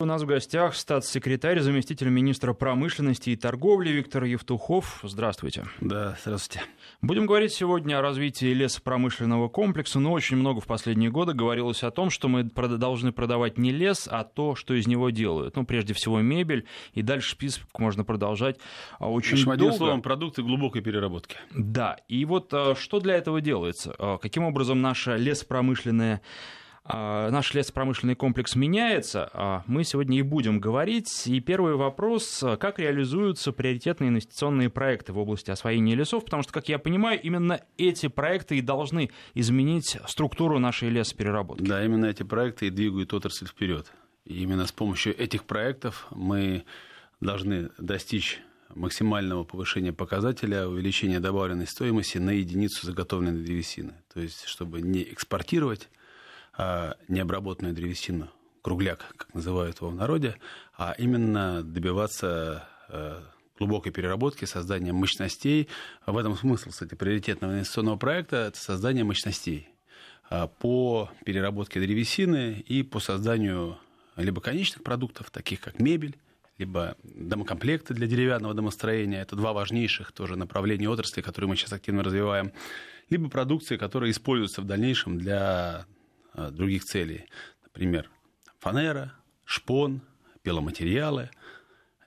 У нас в гостях статс-секретарь, заместитель министра промышленности и торговли Виктор Евтухов. Здравствуйте. Да, здравствуйте. Будем говорить сегодня о развитии лесопромышленного комплекса, но очень много в последние годы говорилось о том, что мы должны продавать не лес, а то, что из него делают. Ну, прежде всего, мебель, и дальше список можно продолжать а, очень общем, долго. Одним словом, продукты глубокой переработки. Да, и вот а, что для этого делается? А, каким образом наша лесопромышленная а, наш лесопромышленный комплекс меняется, а мы сегодня и будем говорить. И первый вопрос, как реализуются приоритетные инвестиционные проекты в области освоения лесов, потому что, как я понимаю, именно эти проекты и должны изменить структуру нашей лесопереработки. Да, именно эти проекты и двигают отрасль вперед. И именно с помощью этих проектов мы должны достичь максимального повышения показателя, увеличения добавленной стоимости на единицу заготовленной древесины. То есть, чтобы не экспортировать а, необработанную древесину, кругляк, как называют его в народе, а именно добиваться а, глубокой переработки, создания мощностей. В этом смысл, кстати, приоритетного инвестиционного проекта – это создание мощностей а, по переработке древесины и по созданию либо конечных продуктов, таких как мебель, либо домокомплекты для деревянного домостроения. Это два важнейших тоже направления отрасли, которые мы сейчас активно развиваем. Либо продукции, которая используется в дальнейшем для других целей. Например, фанера, шпон, пиломатериалы,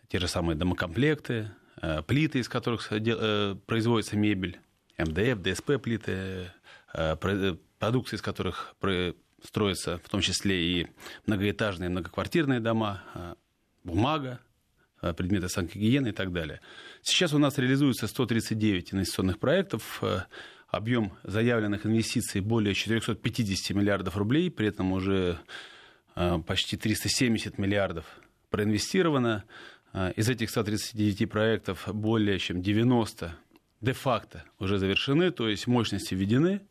те же самые домокомплекты, э, плиты, из которых э, производится мебель, МДФ, ДСП плиты, продукции, из которых строятся в том числе и многоэтажные, многоквартирные дома, бумага, предметы санкогиены и так далее. Сейчас у нас реализуется 139 инвестиционных проектов, объем заявленных инвестиций более 450 миллиардов рублей, при этом уже а, почти 370 миллиардов проинвестировано. А, из этих 139 проектов более чем 90 де-факто уже завершены, то есть мощности введены,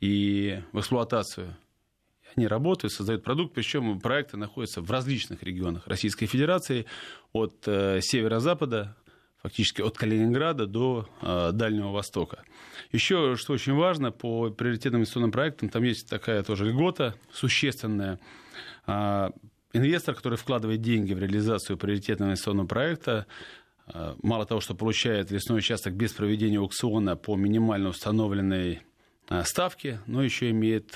и в эксплуатацию они работают, создают продукт, причем проекты находятся в различных регионах Российской Федерации, от э, северо-запада фактически от Калининграда до э, Дальнего Востока. Еще, что очень важно, по приоритетным инвестиционным проектам, там есть такая тоже льгота существенная. Э, инвестор, который вкладывает деньги в реализацию приоритетного инвестиционного проекта, э, мало того, что получает лесной участок без проведения аукциона по минимально установленной э, ставке, но еще имеет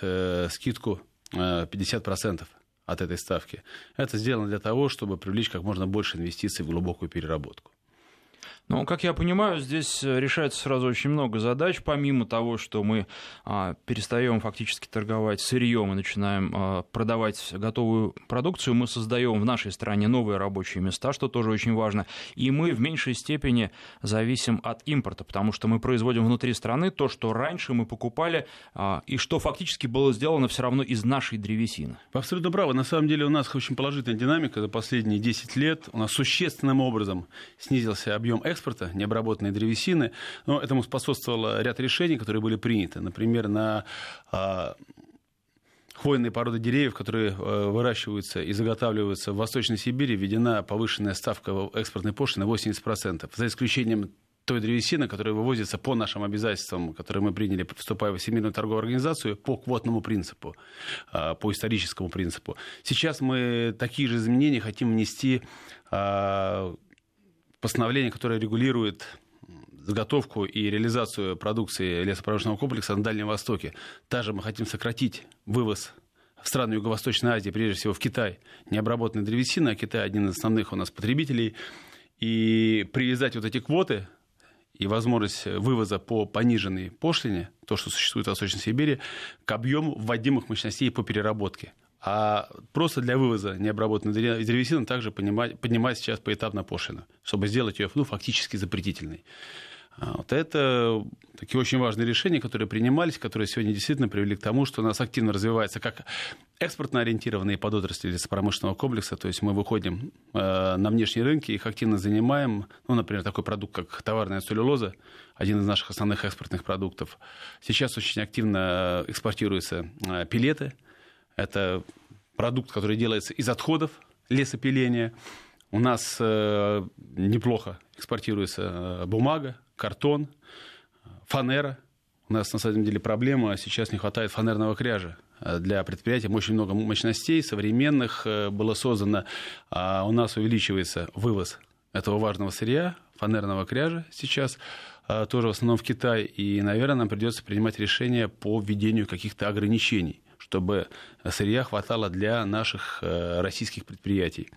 скидку э, 50% от этой ставки. Это сделано для того, чтобы привлечь как можно больше инвестиций в глубокую переработку. Ну, как я понимаю, здесь э, решается сразу очень много задач, помимо того, что мы а, перестаем фактически торговать сырьем и начинаем а, продавать готовую продукцию, мы создаем в нашей стране новые рабочие места, что тоже очень важно, и мы в меньшей степени зависим от импорта, потому что мы производим внутри страны то, что раньше мы покупали, а, и что фактически было сделано все равно из нашей древесины. Вы абсолютно правы. На самом деле у нас очень положительная динамика за последние 10 лет. У нас существенным образом снизился объем экспорта экспорта необработанной древесины. Но этому способствовало ряд решений, которые были приняты. Например, на а, хвойные породы деревьев, которые э, выращиваются и заготавливаются в Восточной Сибири, введена повышенная ставка экспортной пошлины 80%, за исключением той древесины, которая вывозится по нашим обязательствам, которые мы приняли, вступая в Всемирную торговую организацию, по квотному принципу, а, по историческому принципу. Сейчас мы такие же изменения хотим внести а, постановление, которое регулирует заготовку и реализацию продукции лесопромышленного комплекса на Дальнем Востоке. Также мы хотим сократить вывоз в страны Юго-Восточной Азии, прежде всего в Китай, необработанной древесины, а Китай один из основных у нас потребителей, и привязать вот эти квоты и возможность вывоза по пониженной пошлине, то, что существует в Восточной Сибири, к объему вводимых мощностей по переработке. А просто для вывоза необработанной древесины также поднимать, поднимать сейчас поэтапно пошлину, чтобы сделать ее ну, фактически запретительной. А вот это такие очень важные решения, которые принимались, которые сегодня действительно привели к тому, что у нас активно развивается как экспортно ориентированные подотрасли лесопромышленного комплекса, то есть мы выходим э, на внешние рынки, их активно занимаем, ну, например, такой продукт, как товарная целлюлоза, один из наших основных экспортных продуктов. Сейчас очень активно экспортируются э, пилеты – это продукт, который делается из отходов лесопиления. У нас э, неплохо экспортируется э, бумага, картон, фанера. У нас на самом деле проблема, сейчас не хватает фанерного кряжа. для предприятия. Очень много мощностей современных было создано. А у нас увеличивается вывоз этого важного сырья, фанерного кряжа сейчас, тоже в основном в Китай. И, наверное, нам придется принимать решение по введению каких-то ограничений чтобы сырья хватало для наших российских предприятий.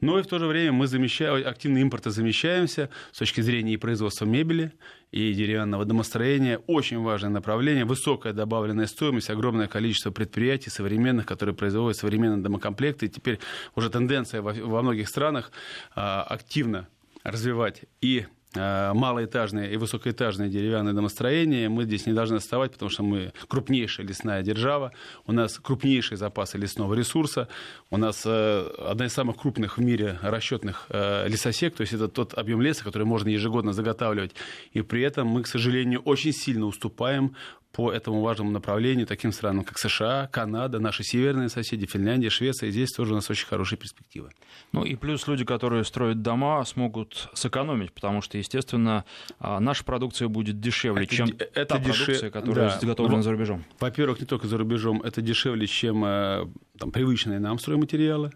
Но и в то же время мы замещаем, активно импортозамещаемся с точки зрения и производства мебели, и деревянного домостроения. Очень важное направление, высокая добавленная стоимость, огромное количество предприятий современных, которые производят современные домокомплекты. И теперь уже тенденция во, во многих странах а, активно развивать и Э, малоэтажные и высокоэтажные деревянные домостроения. Мы здесь не должны отставать, потому что мы крупнейшая лесная держава, у нас крупнейшие запасы лесного ресурса, у нас э, одна из самых крупных в мире расчетных э, лесосек, то есть это тот объем леса, который можно ежегодно заготавливать. И при этом мы, к сожалению, очень сильно уступаем по этому важному направлению таким странам, как США, Канада, наши северные соседи, Финляндия, Швеция. И здесь тоже у нас очень хорошие перспективы. Ну и плюс люди, которые строят дома, смогут сэкономить, потому что, естественно, а, наша продукция будет дешевле, это, чем это та дешев... продукция, которая да. изготовлена ну, за рубежом. Во-первых, не только за рубежом, это дешевле, чем э, там, привычные нам стройматериалы.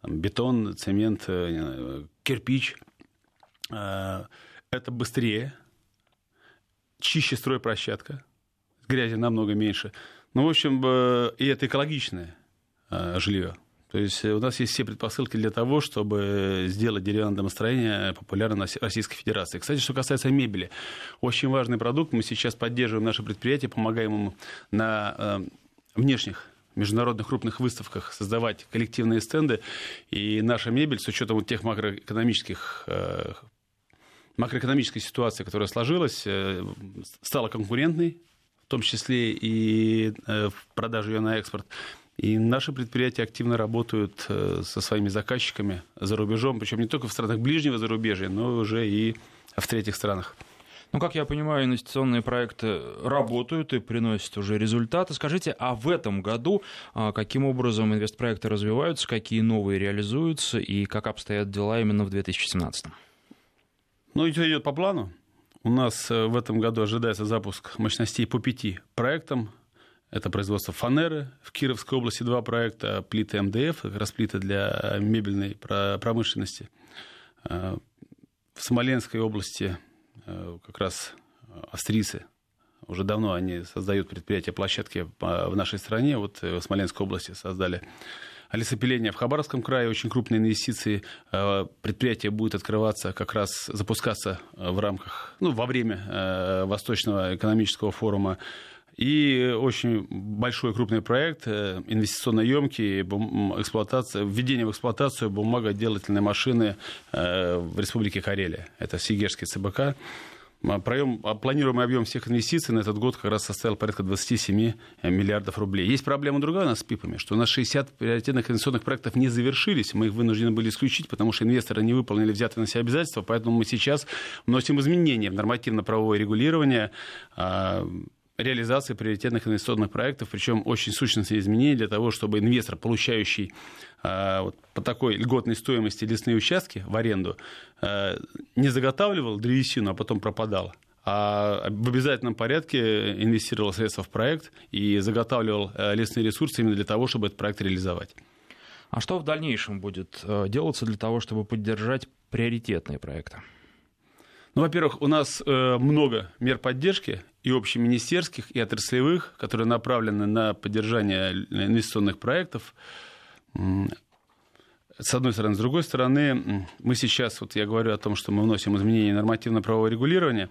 Там, бетон, цемент, э, кирпич. Э, это быстрее, чище стройплощадка грязи намного меньше. Ну, в общем, э, и это экологичное э, жилье. То есть у нас есть все предпосылки для того, чтобы сделать деревянное домостроение популярным на Российской Федерации. Кстати, что касается мебели, очень важный продукт. Мы сейчас поддерживаем наше предприятие, помогаем ему на э, внешних международных крупных выставках создавать коллективные стенды. И наша мебель, с учетом тех макроэкономических макроэкономической ситуации, которая сложилась, стала конкурентной в том числе и э, в продаже ее на экспорт. И наши предприятия активно работают э, со своими заказчиками за рубежом, причем не только в странах ближнего зарубежья, но уже и в третьих странах. Ну, как я понимаю, инвестиционные проекты работают и приносят уже результаты. Скажите, а в этом году а, каким образом инвестпроекты развиваются, какие новые реализуются и как обстоят дела именно в 2017? Ну, все идет по плану. У нас э, в этом году ожидается запуск мощностей по пяти проектам. Это производство фанеры в Кировской области, два проекта, плиты МДФ, как раз плиты для мебельной промышленности. Э, в Смоленской области э, как раз австрийцы уже давно они создают предприятия, площадки в нашей стране. Вот в Смоленской области создали лесопиления в Хабаровском крае, очень крупные инвестиции. Э, предприятие будет открываться, как раз запускаться э, в рамках, ну, во время э, Восточного экономического форума. И очень большой крупный проект, инвестиционно емкий, эксплуатация, введение в эксплуатацию бумагоделательной машины в Республике Карелия. Это Сигерский ЦБК. Проем, а планируемый объем всех инвестиций на этот год как раз составил порядка 27 э, миллиардов рублей. Есть проблема другая у нас с ПИПами, что у нас 60 приоритетных инвестиционных проектов не завершились. Мы их вынуждены были исключить, потому что инвесторы не выполнили взятые на себя обязательства. Поэтому мы сейчас вносим изменения в нормативно-правовое регулирование а, реализации приоритетных инвестиционных проектов, причем очень сущностные изменения для того, чтобы инвестор, получающий э, вот, по такой льготной стоимости лесные участки в аренду, э, не заготавливал древесину, а потом пропадал, а в обязательном порядке инвестировал средства в проект и заготавливал э, лесные ресурсы именно для того, чтобы этот проект реализовать. А что в дальнейшем будет делаться для того, чтобы поддержать приоритетные проекты? Ну, во-первых, у нас э, много мер поддержки и общеминистерских, и отраслевых, которые направлены на поддержание инвестиционных проектов. С одной стороны. С другой стороны, мы сейчас, вот я говорю о том, что мы вносим изменения нормативно-правового регулирования.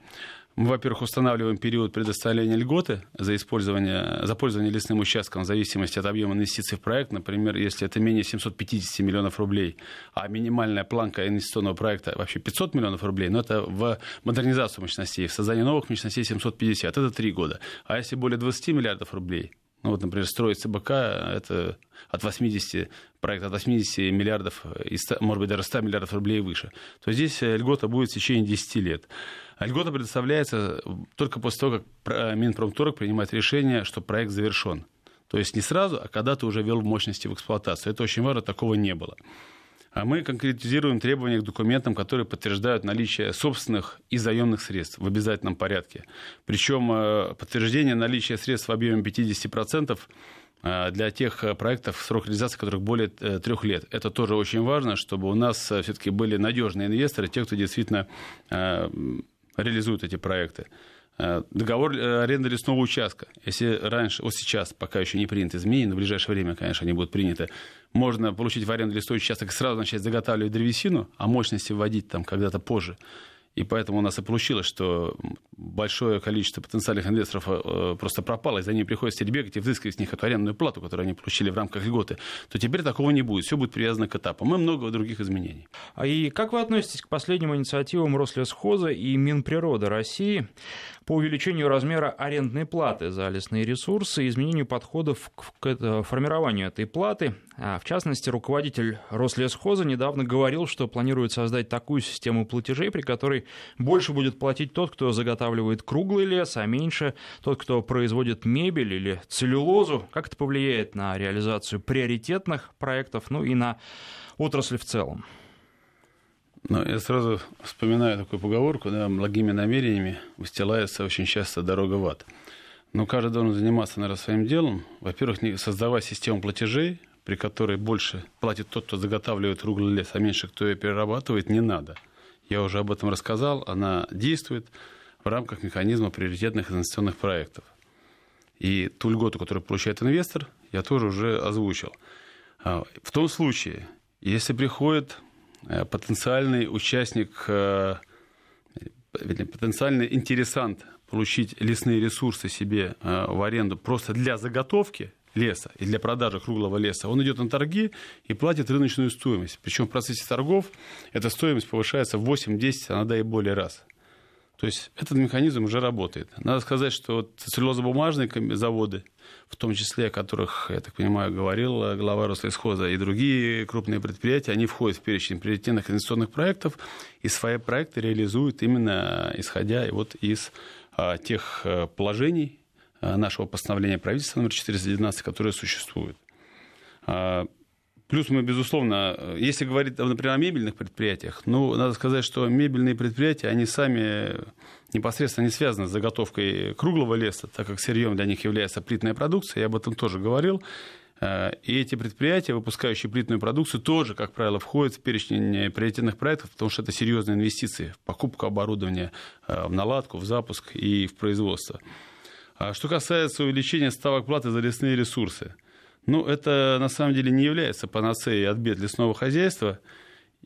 Мы, во-первых, устанавливаем период предоставления льготы за, использование, за пользование лесным участком в зависимости от объема инвестиций в проект. Например, если это менее 750 миллионов рублей, а минимальная планка инвестиционного проекта вообще 500 миллионов рублей, но это в модернизацию мощностей, в создание новых мощностей 750, это 3 года. А если более 20 миллиардов рублей, ну вот, например, строить ЦБК, это от 80, проект от 80 миллиардов, может быть, даже 100 миллиардов рублей выше, то здесь льгота будет в течение 10 лет. А льгота предоставляется только после того, как Минпромторг принимает решение, что проект завершен. То есть не сразу, а когда ты уже ввел мощности в эксплуатацию. Это очень важно, такого не было. А мы конкретизируем требования к документам, которые подтверждают наличие собственных и заемных средств в обязательном порядке. Причем э, подтверждение наличия средств в объеме 50% для тех проектов, срок реализации которых более трех лет. Это тоже очень важно, чтобы у нас все-таки были надежные инвесторы, те, кто действительно реализует эти проекты. Договор аренды лесного участка. Если раньше, вот сейчас, пока еще не приняты изменения, но в ближайшее время, конечно, они будут приняты, можно получить в аренду лесной участок и сразу начать заготавливать древесину, а мощности вводить там когда-то позже. И поэтому у нас и получилось, что большое количество потенциальных инвесторов э, просто пропало, и за ними приходится бегать и взыскивать с них эту арендную плату, которую они получили в рамках льготы, то теперь такого не будет. Все будет привязано к этапам. И много других изменений. А и как вы относитесь к последним инициативам Рослесхоза и Минприроды России по увеличению размера арендной платы за лесные ресурсы и изменению подходов к формированию этой платы. А, в частности, руководитель Рослесхоза недавно говорил, что планирует создать такую систему платежей, при которой больше будет платить тот, кто заготавливает круглый лес, а меньше тот, кто производит мебель или целлюлозу. Как это повлияет на реализацию приоритетных проектов, ну и на отрасль в целом? Ну, я сразу вспоминаю такую поговорку, да, благими намерениями устилается очень часто дорога в ад. Но каждый должен заниматься, наверное, своим делом. Во-первых, не создавать систему платежей, при которой больше платит тот, кто заготавливает круглый лес, а меньше кто ее перерабатывает, не надо. Я уже об этом рассказал. Она действует в рамках механизма приоритетных инвестиционных проектов. И ту льготу, которую получает инвестор, я тоже уже озвучил. А, в том случае, если приходит потенциальный участник, э, потенциальный интересант получить лесные ресурсы себе э, в аренду просто для заготовки леса и для продажи круглого леса, он идет на торги и платит рыночную стоимость. Причем в процессе торгов эта стоимость повышается в 8-10, а иногда и более раз. То есть этот механизм уже работает. Надо сказать, что вот целлюлозобумажные заводы, в том числе о которых, я так понимаю, говорил глава Рослесхоза, и другие крупные предприятия, они входят в перечень приоритетных инвестиционных проектов, и свои проекты реализуют именно исходя вот из а, тех положений нашего постановления правительства номер 419, которые существуют. Плюс мы, безусловно, если говорить, например, о мебельных предприятиях, ну, надо сказать, что мебельные предприятия, они сами непосредственно не связаны с заготовкой круглого леса, так как сырьем для них является плитная продукция, я об этом тоже говорил. Э, и эти предприятия, выпускающие плитную продукцию, тоже, как правило, входят в перечень приоритетных проектов, потому что это серьезные инвестиции в покупку оборудования, э, в наладку, в запуск и в производство. А что касается увеличения ставок платы за лесные ресурсы – ну, это на самом деле не является панацеей от бед лесного хозяйства.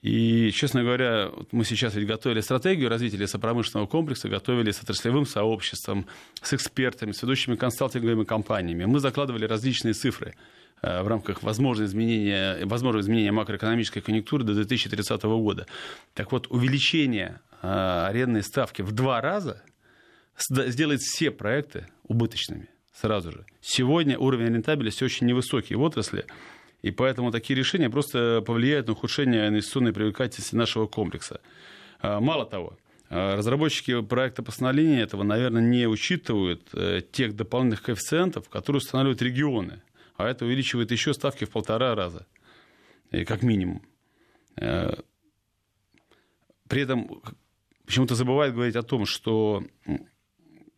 И, честно говоря, мы сейчас ведь готовили стратегию развития лесопромышленного комплекса, готовили с отраслевым сообществом, с экспертами, с ведущими консалтинговыми компаниями. Мы закладывали различные цифры э, в рамках возможного изменения, возможного изменения макроэкономической конъюнктуры до 2030 года. Так вот, увеличение э, арендной ставки в два раза сделает все проекты убыточными сразу же. Сегодня уровень рентабельности очень невысокий в отрасли, и поэтому такие решения просто повлияют на ухудшение инвестиционной привлекательности нашего комплекса. А, мало того, а, разработчики проекта постановления этого, наверное, не учитывают э, тех дополнительных коэффициентов, которые устанавливают регионы, а это увеличивает еще ставки в полтора раза, как минимум. Э, при этом почему-то забывают говорить о том, что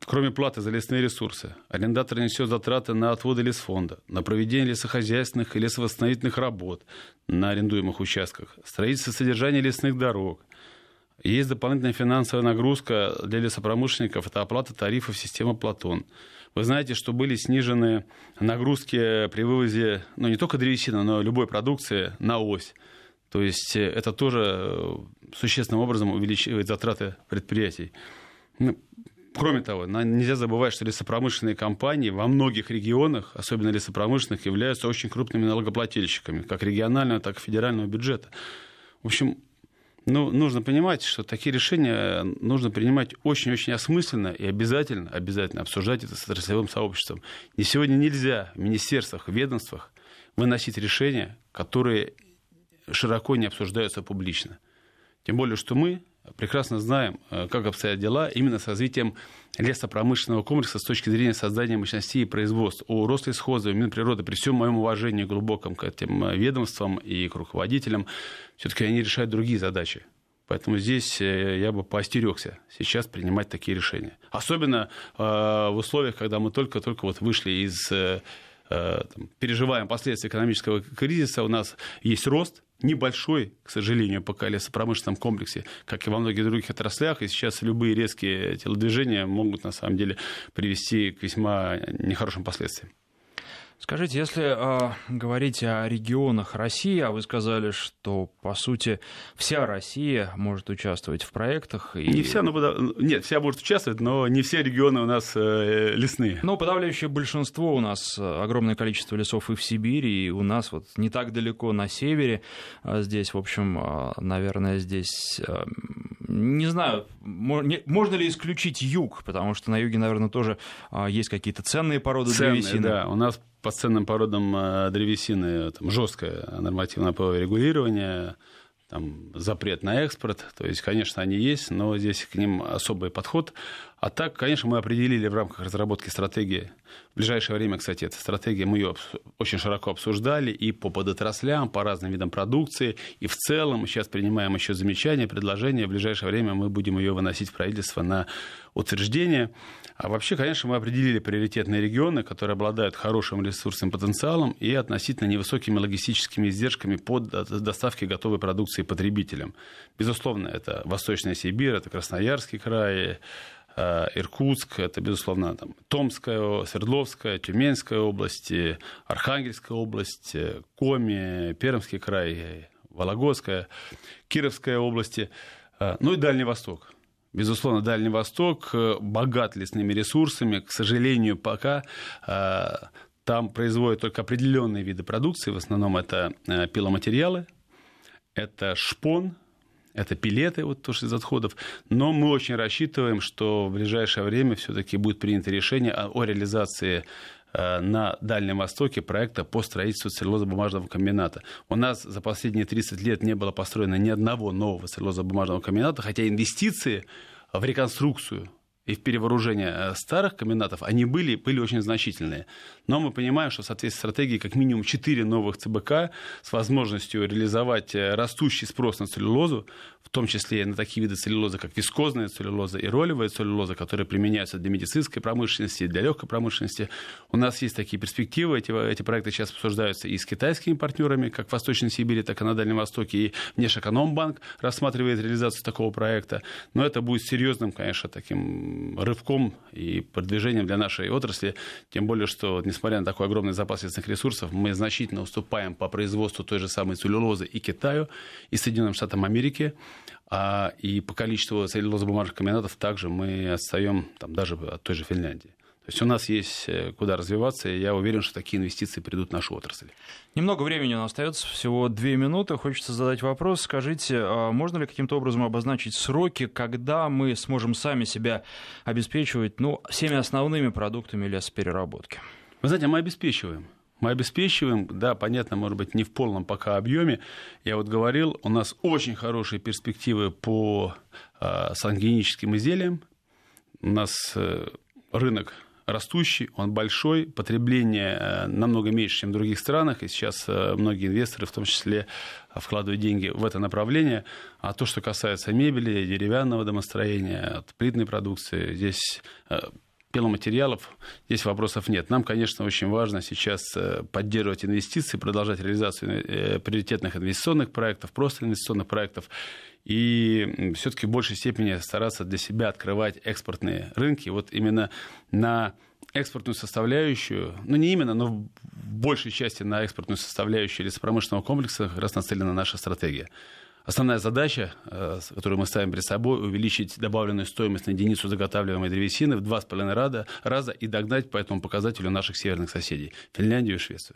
Кроме платы за лесные ресурсы, арендатор несет затраты на отводы лесфонда, на проведение лесохозяйственных и лесовосстановительных работ на арендуемых участках, строительство и содержание лесных дорог. Есть дополнительная финансовая нагрузка для лесопромышленников, это оплата тарифов системы Платон. Вы знаете, что были снижены нагрузки при вывозе, ну, не только древесины, но и любой продукции на ось. То есть э, это тоже э, существенным образом увеличивает затраты предприятий. Кроме того, нельзя забывать, что лесопромышленные компании во многих регионах, особенно лесопромышленных, являются очень крупными налогоплательщиками, как регионального, так и федерального бюджета. В общем, ну, нужно понимать, что такие решения нужно принимать очень-очень осмысленно и обязательно, обязательно обсуждать это с отраслевым сообществом. И сегодня нельзя в министерствах, ведомствах выносить решения, которые широко не обсуждаются публично. Тем более, что мы, прекрасно знаем, э, как обстоят дела именно с развитием лесопромышленного комплекса с точки зрения создания мощностей и производств. У Рослесхоза, у Минприроды, при всем моем уважении глубоком к этим э, ведомствам и к руководителям, все-таки они решают другие задачи. Поэтому здесь э, я бы поостерегся сейчас принимать такие решения. Особенно в условиях, когда мы только-только вот вышли из переживаем последствия экономического кризиса, у нас есть рост, небольшой, к сожалению, пока лесопромышленном комплексе, как и во многих других отраслях, и сейчас любые резкие телодвижения могут на самом деле привести к весьма нехорошим последствиям. Скажите, если э, говорить о регионах России, а вы сказали, что, по сути, вся Россия может участвовать в проектах. И... Не вся, но... Нет, вся может участвовать, но не все регионы у нас э, лесные. Ну, подавляющее большинство у нас, э, огромное количество лесов и в Сибири, и у нас вот не так далеко на севере. А здесь, в общем, э, наверное, здесь... Э, не знаю, можно ли исключить юг, потому что на юге, наверное, тоже есть какие-то ценные породы ценные, древесины. Да, у нас по ценным породам э, древесины там, жесткое нормативное правовое регулирование, там, запрет на экспорт. То есть, конечно, они есть, но здесь к ним особый подход. А так, конечно, мы определили в рамках разработки стратегии. В ближайшее время, кстати, эта стратегия, мы ее очень широко обсуждали и по подотраслям, по разным видам продукции. И в целом сейчас принимаем еще замечания, предложения. В ближайшее время мы будем ее выносить в правительство на утверждение. А вообще, конечно, мы определили приоритетные регионы, которые обладают хорошим ресурсным потенциалом и относительно невысокими логистическими издержками по доставке готовой продукции потребителям. Безусловно, это Восточная Сибирь, это Красноярский край, э, Иркутск, это, безусловно, там, Томская, Свердловская, Тюменская области, Архангельская область, Коми, Пермский край, Вологодская, Кировская области, э, ну и Дальний Восток. Безусловно, Дальний Восток э, богат лесными ресурсами. К сожалению, пока э, там производят только определенные виды продукции. В основном это э, пиломатериалы, это шпон, это пилеты, вот тоже из отходов. Но мы очень рассчитываем, что в ближайшее время все-таки будет принято решение о реализации на Дальнем Востоке проекта по строительству целлюлозно-бумажного комбината. У нас за последние 30 лет не было построено ни одного нового целлюлозно-бумажного комбината, хотя инвестиции в реконструкцию и в перевооружение э, старых комбинатов, они были, были очень значительные. Но мы понимаем, что в соответствии с стратегией как минимум 4 новых ЦБК с возможностью реализовать э, растущий спрос на целлюлозу, в том числе на такие виды целлюлозы, как вискозная целлюлоза и ролевая целлюлоза, которые применяются для медицинской промышленности, для легкой промышленности. У нас есть такие перспективы. Эти, эти проекты сейчас обсуждаются и с китайскими партнерами, как в Восточной Сибири, так и на Дальнем Востоке. И Внешэкономбанк рассматривает реализацию такого проекта. Но это будет серьезным, конечно, таким рывком и продвижением для нашей отрасли. Тем более, что, несмотря на такой огромный запас лесных ресурсов, мы значительно уступаем по производству той же самой целлюлозы и Китаю, и Соединенным Штатам Америки. А, и по количеству целлюлозно-бумажных комбинатов также мы отстаем там, даже от той же Финляндии. То есть у нас есть э, куда развиваться, и я уверен, что такие инвестиции придут в нашу отрасль. Немного времени у нас остается, всего две минуты. Хочется задать вопрос. Скажите, а можно ли каким-то образом обозначить сроки, когда мы сможем сами себя обеспечивать ну, всеми основными продуктами лесопереработки? Вы знаете, мы обеспечиваем. Мы обеспечиваем, да, понятно, может быть, не в полном пока объеме. Я вот говорил, у нас очень хорошие перспективы по э, сангеническим изделиям. У нас э, рынок растущий, он большой, потребление э, намного меньше, чем в других странах, и сейчас э, многие инвесторы, в том числе, вкладывают деньги в это направление. А то, что касается мебели, деревянного домостроения, плитной продукции, здесь э, пиломатериалов, здесь вопросов нет. Нам, конечно, очень важно сейчас э, поддерживать инвестиции, продолжать реализацию э, приоритетных инвестиционных проектов, просто инвестиционных проектов, и все-таки в большей степени стараться для себя открывать экспортные рынки. Вот именно на экспортную составляющую, ну не именно, но в большей части на экспортную составляющую лесопромышленного комплекса как раз нацелена наша стратегия. Основная задача, э, которую мы ставим перед собой, увеличить добавленную стоимость на единицу заготавливаемой древесины в два с половиной раза и догнать по этому показателю наших северных соседей – Финляндию и Швецию.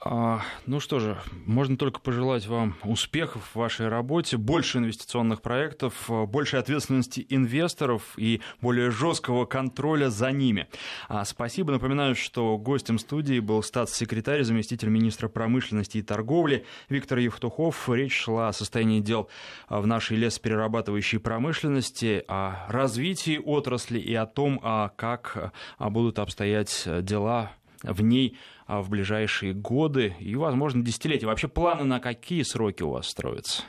А, ну что же, можно только пожелать вам успехов в вашей работе, больше инвестиционных проектов, больше ответственности инвесторов и более жесткого контроля за ними. А, спасибо. Напоминаю, что гостем студии был статс-секретарь, заместитель министра промышленности и торговли Виктор Евтухов. Речь шла о состоянии дел в нашей лесоперерабатывающей промышленности, о развитии отрасли и о том, как будут обстоять дела в ней а, в ближайшие годы и, возможно, десятилетия? Вообще планы на какие сроки у вас строятся?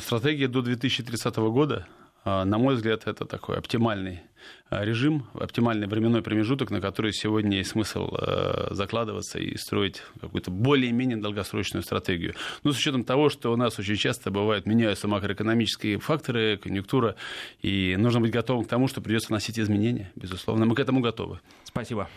Стратегия до 2030 года на мой взгляд, это такой оптимальный режим, оптимальный временной промежуток, на который сегодня есть смысл закладываться и строить какую-то более-менее долгосрочную стратегию. Ну, с учетом того, что у нас очень часто бывает меняются макроэкономические факторы, конъюнктура, и нужно быть готовым к тому, что придется вносить изменения, безусловно. Мы к этому готовы. Спасибо.